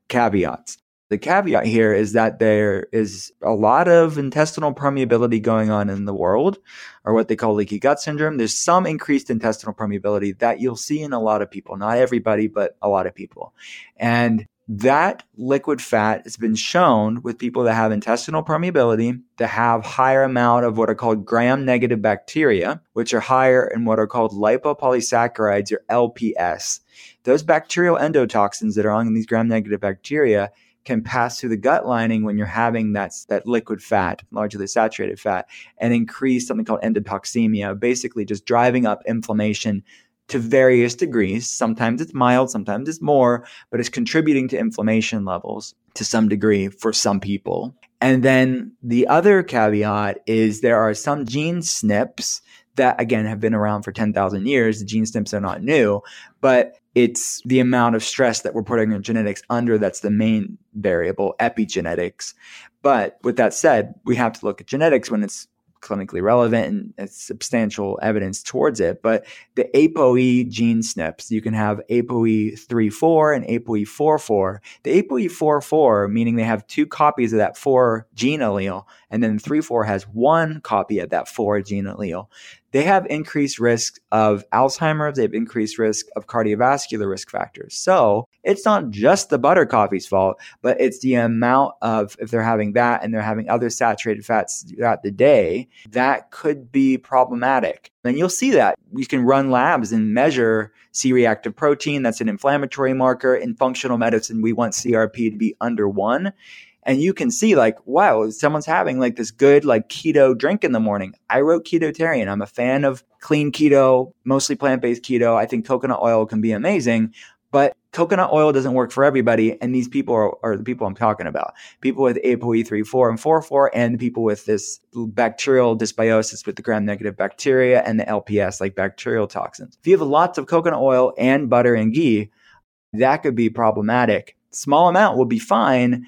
caveats. The caveat here is that there is a lot of intestinal permeability going on in the world, or what they call leaky gut syndrome. There's some increased intestinal permeability that you'll see in a lot of people, not everybody, but a lot of people. And that liquid fat has been shown with people that have intestinal permeability to have higher amount of what are called gram negative bacteria, which are higher in what are called lipopolysaccharides or LPS. Those bacterial endotoxins that are on these gram negative bacteria can pass through the gut lining when you're having that, that liquid fat, largely saturated fat, and increase something called endotoxemia, basically just driving up inflammation to various degrees. Sometimes it's mild, sometimes it's more, but it's contributing to inflammation levels to some degree for some people. And then the other caveat is there are some gene SNPs that again have been around for 10,000 years. The gene SNPs are not new, but it's the amount of stress that we're putting our genetics under that's the main variable, epigenetics. But with that said, we have to look at genetics when it's clinically relevant and substantial evidence towards it. But the ApoE gene SNPs, you can have ApoE34 and ApoE44. The ApoE44, meaning they have two copies of that 4 gene allele, and then 34 has one copy of that 4 gene allele they have increased risk of Alzheimer's, they have increased risk of cardiovascular risk factors. So it's not just the butter coffee's fault, but it's the amount of, if they're having that and they're having other saturated fats throughout the day, that could be problematic. And you'll see that. You can run labs and measure C reactive protein. That's an inflammatory marker. In functional medicine, we want CRP to be under one and you can see like wow someone's having like this good like keto drink in the morning. I wrote ketotarian. I'm a fan of clean keto mostly plant-based keto. I think coconut oil can be amazing but coconut oil doesn't work for everybody and these people are, are the people i'm talking about. People with apoe3 4 and 4 4 and people with this bacterial dysbiosis with the gram-negative bacteria and the lps like bacterial toxins. If you have lots of coconut oil and butter and ghee that could be problematic. Small amount will be fine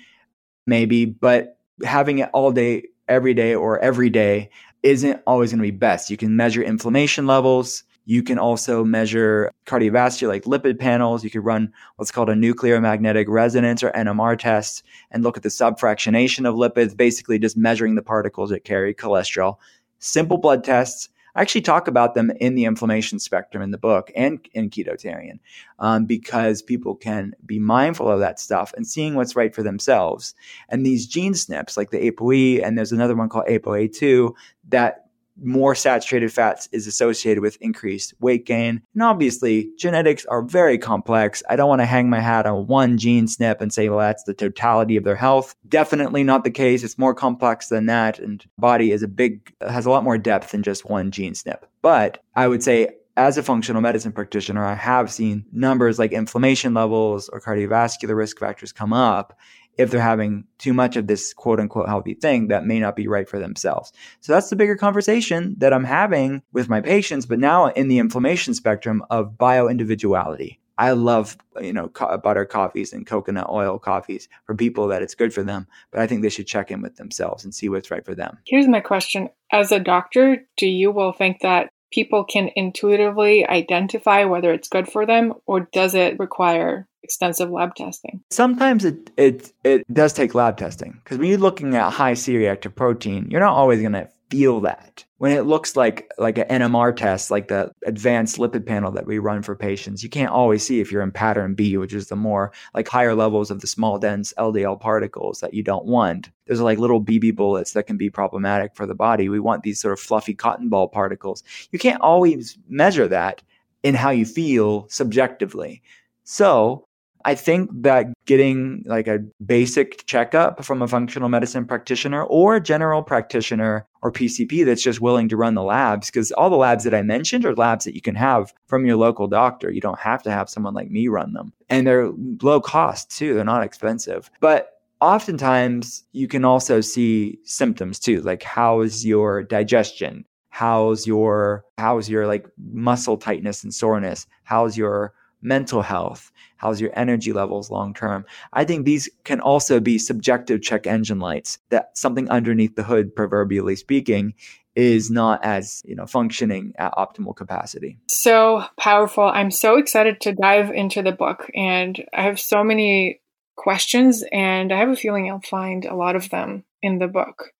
maybe, but having it all day, every day, or every day isn't always going to be best. You can measure inflammation levels. You can also measure cardiovascular, like lipid panels. You could run what's called a nuclear magnetic resonance or NMR test and look at the subfractionation of lipids, basically just measuring the particles that carry cholesterol. Simple blood tests I actually talk about them in the inflammation spectrum in the book and in Ketotarian um, because people can be mindful of that stuff and seeing what's right for themselves. And these gene SNPs, like the ApoE, and there's another one called ApoA2, that more saturated fats is associated with increased weight gain. And obviously, genetics are very complex. I don't want to hang my hat on one gene SNP and say, well, that's the totality of their health. Definitely not the case. It's more complex than that. And body is a big, has a lot more depth than just one gene SNP. But I would say as a functional medicine practitioner, I have seen numbers like inflammation levels or cardiovascular risk factors come up if they're having too much of this quote unquote healthy thing that may not be right for themselves. So that's the bigger conversation that I'm having with my patients, but now in the inflammation spectrum of bio individuality. I love, you know, co- butter coffees and coconut oil coffees for people that it's good for them, but I think they should check in with themselves and see what's right for them. Here's my question. As a doctor, do you will think that people can intuitively identify whether it's good for them or does it require extensive lab testing? Sometimes it it it does take lab testing because when you're looking at high C-reactive protein, you're not always going to feel that. When it looks like like an NMR test, like the advanced lipid panel that we run for patients, you can't always see if you're in pattern B, which is the more like higher levels of the small dense LDL particles that you don't want. There's like little BB bullets that can be problematic for the body. We want these sort of fluffy cotton ball particles. You can't always measure that in how you feel subjectively. So I think that getting like a basic checkup from a functional medicine practitioner or a general practitioner or PCP that's just willing to run the labs, because all the labs that I mentioned are labs that you can have from your local doctor. You don't have to have someone like me run them. And they're low cost too, they're not expensive. But oftentimes you can also see symptoms too, like how's your digestion? How's your how's your like muscle tightness and soreness? How's your mental health? How's your energy levels long term? I think these can also be subjective check engine lights that something underneath the hood, proverbially speaking, is not as you know functioning at optimal capacity so powerful i'm so excited to dive into the book and i have so many questions and i have a feeling i'll find a lot of them in the book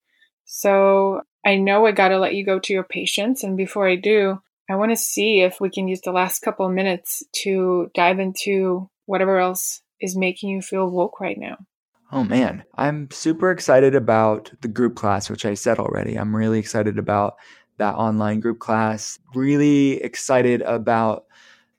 so i know i got to let you go to your patients and before i do I want to see if we can use the last couple of minutes to dive into whatever else is making you feel woke right now. Oh man, I'm super excited about the group class, which I said already. I'm really excited about that online group class. Really excited about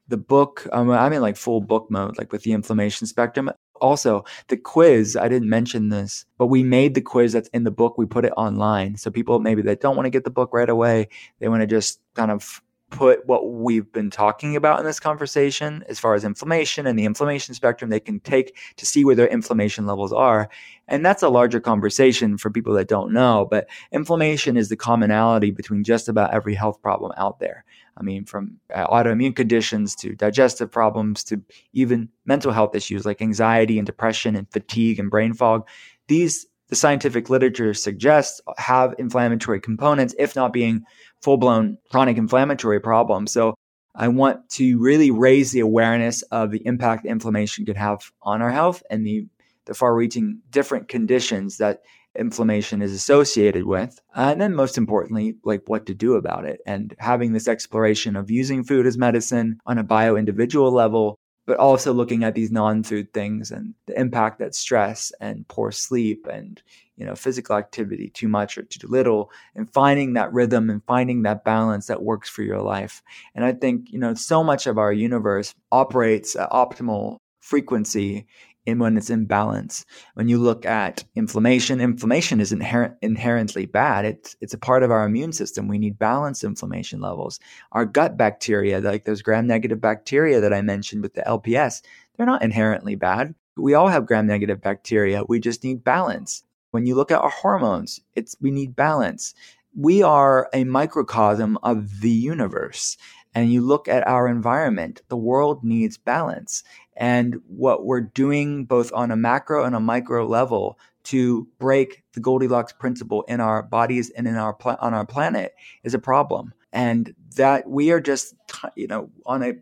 the book. Um, I'm in like full book mode, like with the inflammation spectrum. Also, the quiz, I didn't mention this, but we made the quiz that's in the book. We put it online. So people maybe that don't want to get the book right away, they want to just kind of put what we've been talking about in this conversation as far as inflammation and the inflammation spectrum they can take to see where their inflammation levels are. And that's a larger conversation for people that don't know but inflammation is the commonality between just about every health problem out there. I mean from uh, autoimmune conditions to digestive problems to even mental health issues like anxiety and depression and fatigue and brain fog these the scientific literature suggests have inflammatory components, if not being full blown chronic inflammatory problems. So I want to really raise the awareness of the impact inflammation could have on our health and the, the far reaching different conditions that inflammation is associated with. Uh, and then, most importantly, like what to do about it and having this exploration of using food as medicine on a bio individual level, but also looking at these non food things and the impact that stress and poor sleep and you know physical activity too much or too little and finding that rhythm and finding that balance that works for your life. And i think you know so much of our universe operates at optimal frequency in when it's in balance. When you look at inflammation, inflammation is inherent, inherently bad. It's it's a part of our immune system. We need balanced inflammation levels. Our gut bacteria, like those gram-negative bacteria that I mentioned with the LPS, they're not inherently bad. We all have gram-negative bacteria. We just need balance. When you look at our hormones, it's we need balance. We are a microcosm of the universe and you look at our environment, the world needs balance. And what we're doing both on a macro and a micro level to break the Goldilocks principle in our bodies and in our on our planet is a problem. And that we are just you know on a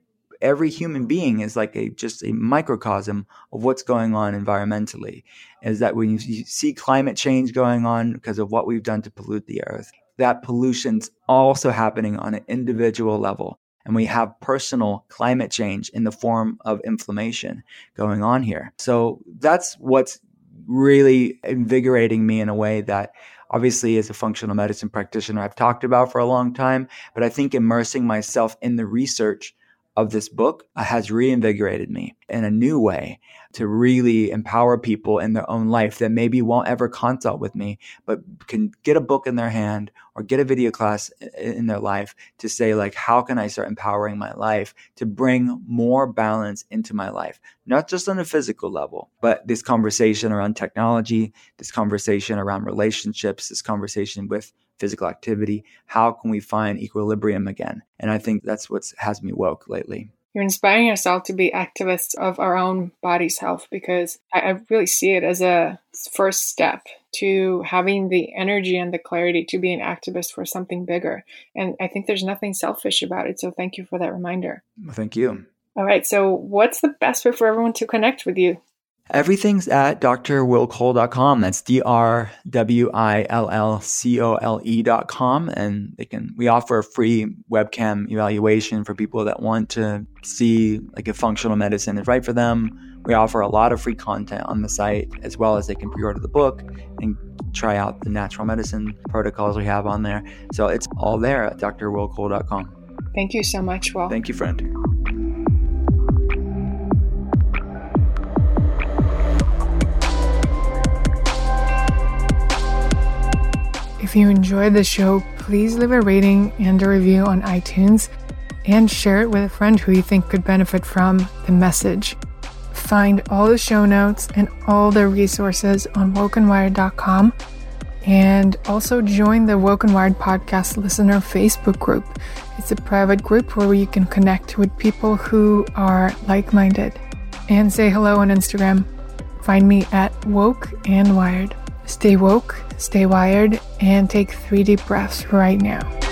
every human being is like a just a microcosm of what's going on environmentally is that when you see climate change going on because of what we've done to pollute the earth that pollution's also happening on an individual level. And we have personal climate change in the form of inflammation going on here. So that's what's really invigorating me in a way that obviously as a functional medicine practitioner I've talked about for a long time, but I think immersing myself in the research of this book has reinvigorated me in a new way to really empower people in their own life that maybe won't ever consult with me, but can get a book in their hand or get a video class in their life to say, like, how can I start empowering my life to bring more balance into my life? Not just on a physical level, but this conversation around technology, this conversation around relationships, this conversation with physical activity? How can we find equilibrium again? And I think that's what has me woke lately. You're inspiring yourself to be activists of our own body's health because I, I really see it as a first step to having the energy and the clarity to be an activist for something bigger. And I think there's nothing selfish about it. So thank you for that reminder. Well, thank you. All right. So, what's the best way for everyone to connect with you? Everything's at drwillcole.com. That's D R W I L L C O L E.com. And they can, we offer a free webcam evaluation for people that want to see like if functional medicine is right for them. We offer a lot of free content on the site as well as they can pre order the book and try out the natural medicine protocols we have on there. So it's all there at drwillcole.com. Thank you so much, Will. Thank you, friend. If you enjoyed the show, please leave a rating and a review on iTunes and share it with a friend who you think could benefit from the message. Find all the show notes and all the resources on wokeandwired.com and also join the Woke and Wired podcast listener Facebook group. It's a private group where you can connect with people who are like minded. And say hello on Instagram. Find me at Woke and Wired. Stay woke, stay wired, and take three deep breaths right now.